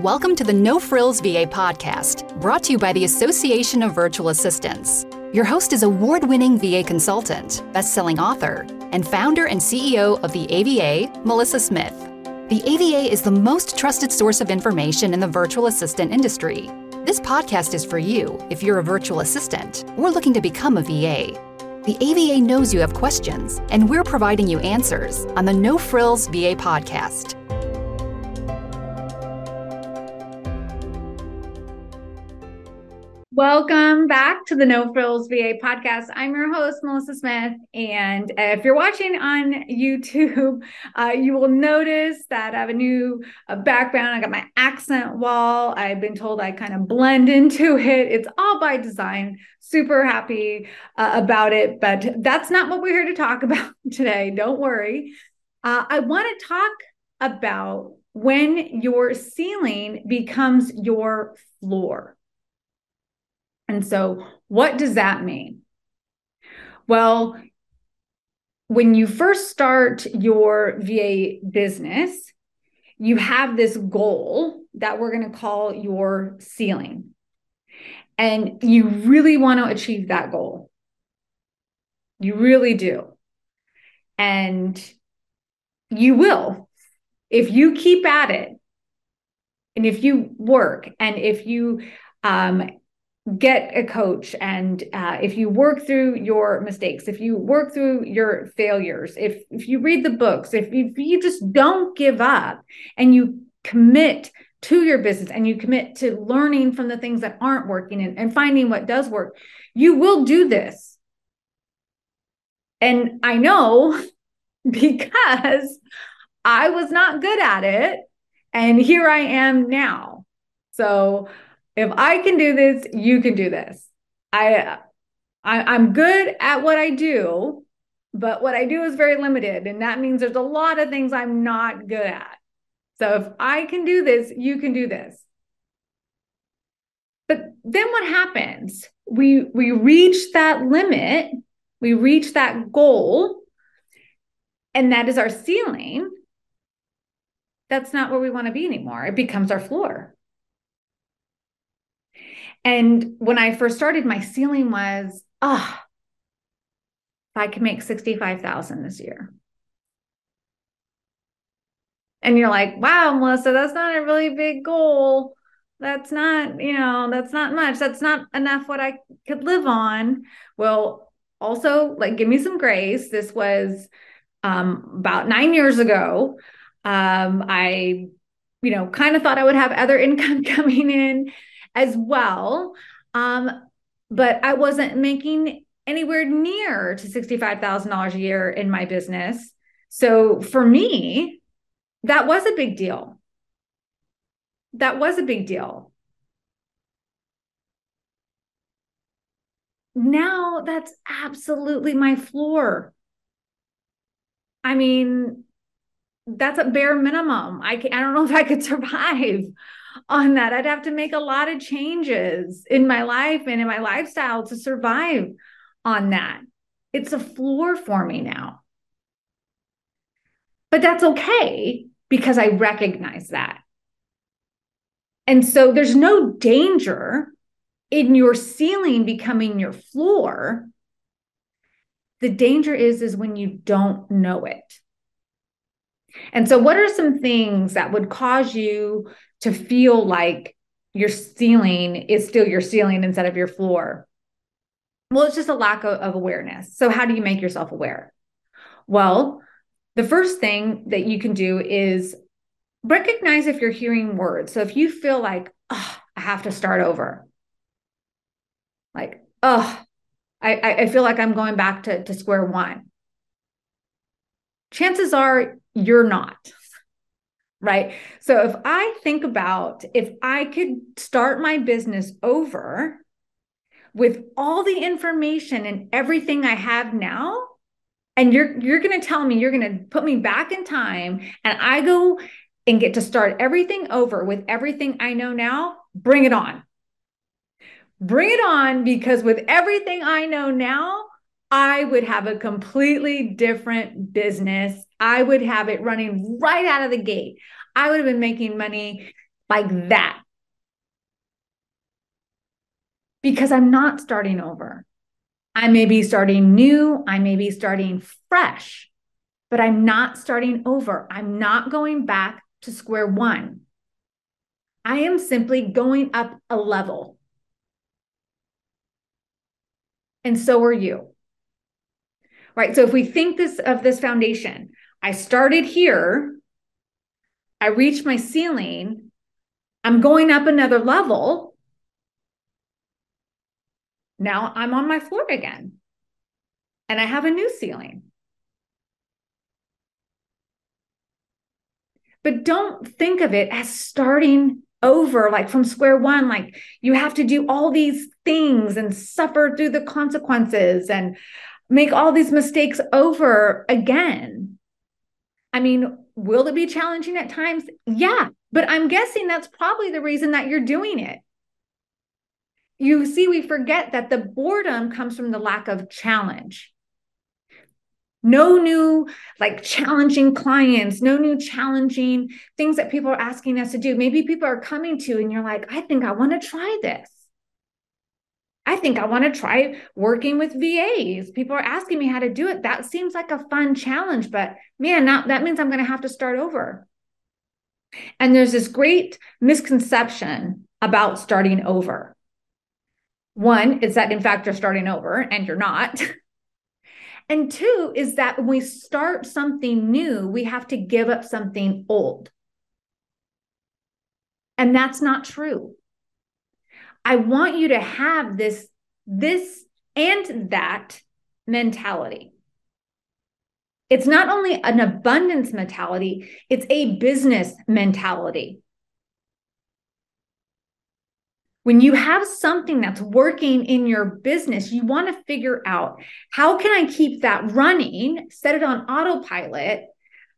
Welcome to the No Frills VA podcast, brought to you by the Association of Virtual Assistants. Your host is award winning VA consultant, best selling author, and founder and CEO of the AVA, Melissa Smith. The AVA is the most trusted source of information in the virtual assistant industry. This podcast is for you if you're a virtual assistant or looking to become a VA. The AVA knows you have questions, and we're providing you answers on the No Frills VA podcast. Welcome back to the No Frills VA podcast. I'm your host, Melissa Smith. And if you're watching on YouTube, uh, you will notice that I have a new uh, background. I got my accent wall. I've been told I kind of blend into it. It's all by design. Super happy uh, about it. But that's not what we're here to talk about today. Don't worry. Uh, I want to talk about when your ceiling becomes your floor. And so, what does that mean? Well, when you first start your VA business, you have this goal that we're going to call your ceiling. And you really want to achieve that goal. You really do. And you will if you keep at it and if you work and if you um, get a coach and uh, if you work through your mistakes if you work through your failures if if you read the books if you, if you just don't give up and you commit to your business and you commit to learning from the things that aren't working and, and finding what does work you will do this. And i know because i was not good at it and here i am now. So if I can do this, you can do this. I, I I'm good at what I do, but what I do is very limited. And that means there's a lot of things I'm not good at. So if I can do this, you can do this. But then what happens? We we reach that limit, we reach that goal, and that is our ceiling. That's not where we want to be anymore. It becomes our floor. And when I first started, my ceiling was, ah, oh, if I can make 65,000 this year. And you're like, wow, Melissa, that's not a really big goal. That's not, you know, that's not much. That's not enough what I could live on. Well, also, like, give me some grace. This was um, about nine years ago. Um, I, you know, kind of thought I would have other income coming in as well. Um, but I wasn't making anywhere near to $65,000 a year in my business. So for me, that was a big deal. That was a big deal. Now that's absolutely my floor. I mean, that's a bare minimum. I can, I don't know if I could survive on that. I'd have to make a lot of changes in my life and in my lifestyle to survive on that. It's a floor for me now. But that's okay because I recognize that. And so there's no danger in your ceiling becoming your floor. The danger is is when you don't know it. And so what are some things that would cause you to feel like your ceiling is still your ceiling instead of your floor? Well, it's just a lack of, of awareness. So, how do you make yourself aware? Well, the first thing that you can do is recognize if you're hearing words. So, if you feel like, oh, I have to start over, like, oh, I, I feel like I'm going back to, to square one. Chances are you're not right? So if I think about if I could start my business over with all the information and everything I have now, and you're you're going to tell me you're going to put me back in time and I go and get to start everything over with everything I know now, bring it on. Bring it on because with everything I know now, I would have a completely different business. I would have it running right out of the gate. I would have been making money like that. Because I'm not starting over. I may be starting new, I may be starting fresh, but I'm not starting over. I'm not going back to square one. I am simply going up a level. And so are you. Right? So if we think this of this foundation, I started here, I reached my ceiling, I'm going up another level. Now I'm on my floor again. And I have a new ceiling. But don't think of it as starting over, like from square one. Like you have to do all these things and suffer through the consequences and make all these mistakes over again. I mean, will it be challenging at times? Yeah, but I'm guessing that's probably the reason that you're doing it. You see, we forget that the boredom comes from the lack of challenge. No new, like challenging clients, no new challenging things that people are asking us to do. Maybe people are coming to, and you're like, I think I want to try this. I think I want to try working with VAs. People are asking me how to do it. That seems like a fun challenge, but man, now that means I'm going to have to start over. And there's this great misconception about starting over. One is that, in fact, you're starting over and you're not. and two is that when we start something new, we have to give up something old. And that's not true. I want you to have this, this and that mentality. It's not only an abundance mentality, it's a business mentality. When you have something that's working in your business, you want to figure out how can I keep that running, set it on autopilot,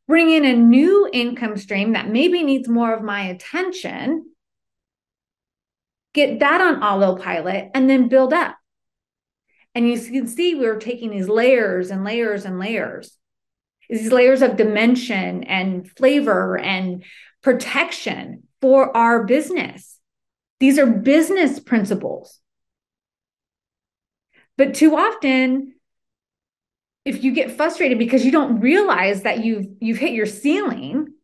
bring in a new income stream that maybe needs more of my attention get that on autopilot, and then build up. And you can see we are taking these layers and layers and layers, these layers of dimension and flavor and protection for our business. These are business principles. But too often, if you get frustrated because you don't realize that you've you've hit your ceiling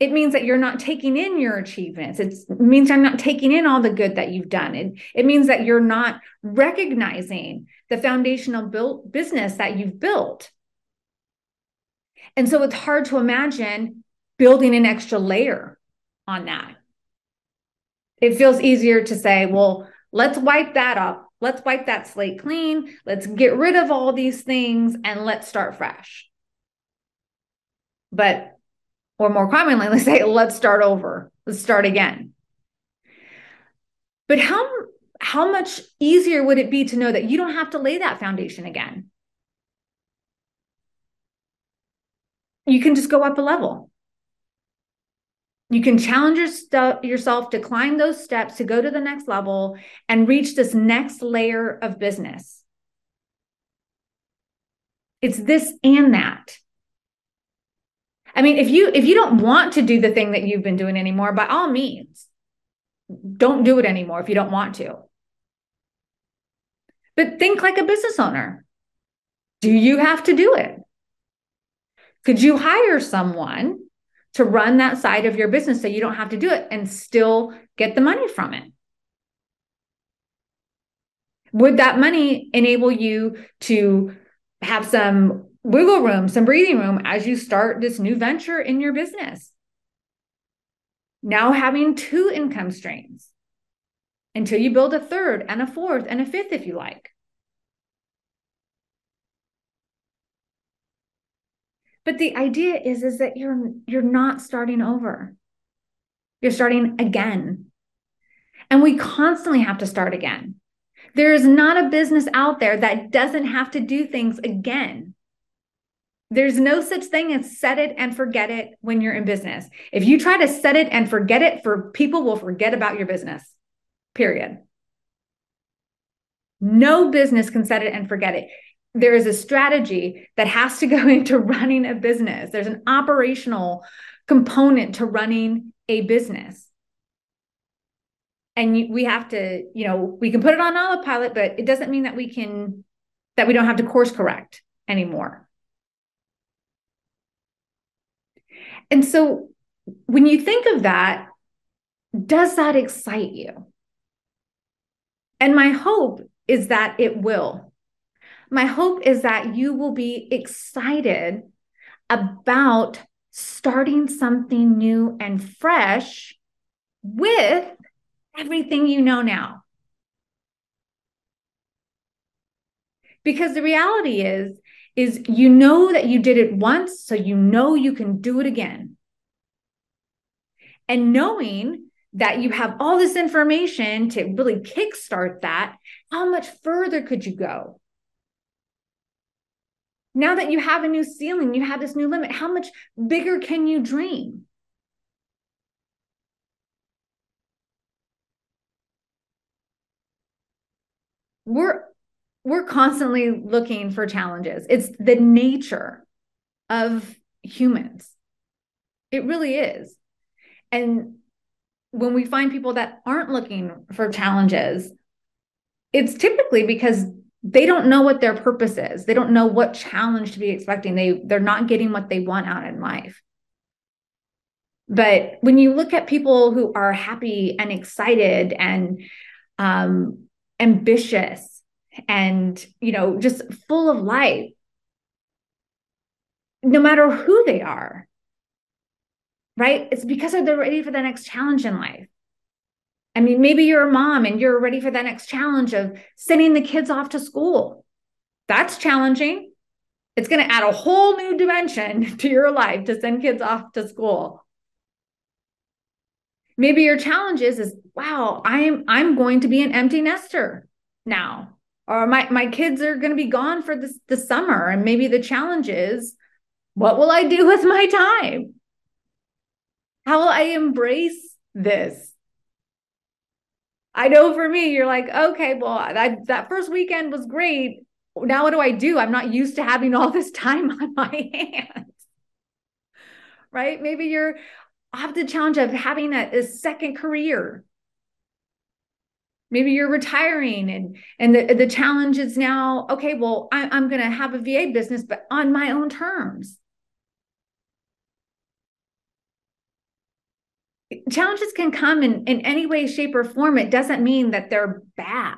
it means that you're not taking in your achievements. It means I'm not taking in all the good that you've done. It, it means that you're not recognizing the foundational built business that you've built. And so it's hard to imagine building an extra layer on that. It feels easier to say, well, let's wipe that up. Let's wipe that slate clean. Let's get rid of all these things and let's start fresh. But or more commonly, let's say, let's start over, let's start again. But how, how much easier would it be to know that you don't have to lay that foundation again? You can just go up a level. You can challenge your yourself to climb those steps to go to the next level and reach this next layer of business. It's this and that. I mean, if you if you don't want to do the thing that you've been doing anymore, by all means, don't do it anymore if you don't want to. But think like a business owner. Do you have to do it? Could you hire someone to run that side of your business so you don't have to do it and still get the money from it? Would that money enable you to have some wiggle room, some breathing room as you start this new venture in your business. Now having two income streams until you build a third and a fourth and a fifth if you like. But the idea is is that you're you're not starting over. You're starting again. And we constantly have to start again. There is not a business out there that doesn't have to do things again. There's no such thing as set it and forget it when you're in business. If you try to set it and forget it, for people will forget about your business. Period. No business can set it and forget it. There is a strategy that has to go into running a business. There's an operational component to running a business. and we have to you know we can put it on autopilot but it doesn't mean that we can that we don't have to course correct anymore and so when you think of that does that excite you and my hope is that it will my hope is that you will be excited about starting something new and fresh with everything you know now. Because the reality is is you know that you did it once so you know you can do it again. And knowing that you have all this information to really kickstart that, how much further could you go? Now that you have a new ceiling, you have this new limit, how much bigger can you dream? We're we're constantly looking for challenges. It's the nature of humans. It really is. And when we find people that aren't looking for challenges, it's typically because they don't know what their purpose is. They don't know what challenge to be expecting. They they're not getting what they want out in life. But when you look at people who are happy and excited and um, ambitious and you know just full of life, no matter who they are, right? It's because they're ready for the next challenge in life. I mean, maybe you're a mom and you're ready for the next challenge of sending the kids off to school. That's challenging. It's going to add a whole new dimension to your life to send kids off to school. Maybe your challenge is, is wow, I'm I'm going to be an empty nester now. Or my, my kids are going to be gone for this the summer. And maybe the challenge is, what will I do with my time? How will I embrace this? I know for me, you're like, okay, well, that, that first weekend was great. Now, what do I do? I'm not used to having all this time on my hands. Right? Maybe you're off the challenge of having a, a second career. Maybe you're retiring and and the, the challenge is now, okay, well, I, I'm gonna have a VA business, but on my own terms. challenges can come in, in any way, shape, or form. It doesn't mean that they're bad.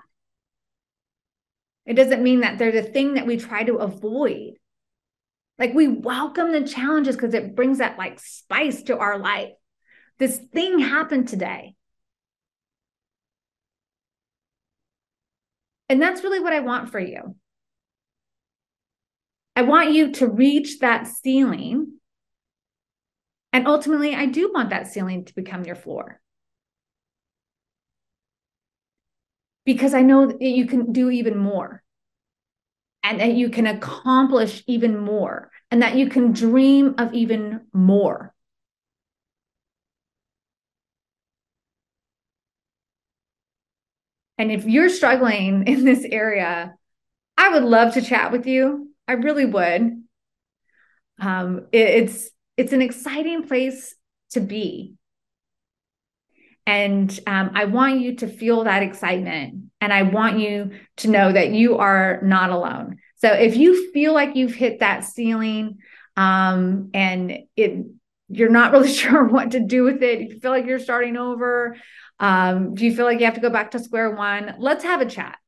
It doesn't mean that they're the thing that we try to avoid. Like we welcome the challenges because it brings that like spice to our life. This thing happened today. And that's really what I want for you. I want you to reach that ceiling and ultimately, I do want that ceiling to become your floor. Because I know that you can do even more and that you can accomplish even more and that you can dream of even more. And if you're struggling in this area, I would love to chat with you. I really would. Um, it, it's it's an exciting place to be. And um, I want you to feel that excitement. And I want you to know that you are not alone. So if you feel like you've hit that ceiling um, and it, you're not really sure what to do with it, you feel like you're starting over, um, do you feel like you have to go back to square one? Let's have a chat.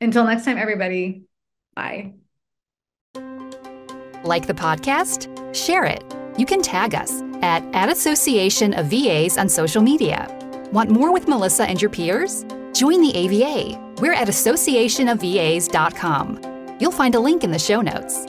Until next time, everybody, bye. Like the podcast? Share it. You can tag us at, at Association of VAs on social media. Want more with Melissa and your peers? Join the AVA. We're at associationofvas.com. You'll find a link in the show notes.